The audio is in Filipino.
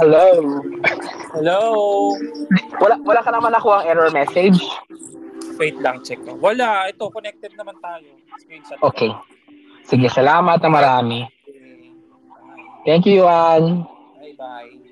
Hello. Hello? Wala wala ka naman ako ang error message. Wait lang, check ko. Wala, ito, connected naman tayo. Screenshot. Okay. Sige, salamat na marami. Thank you, Yuan. Bye-bye.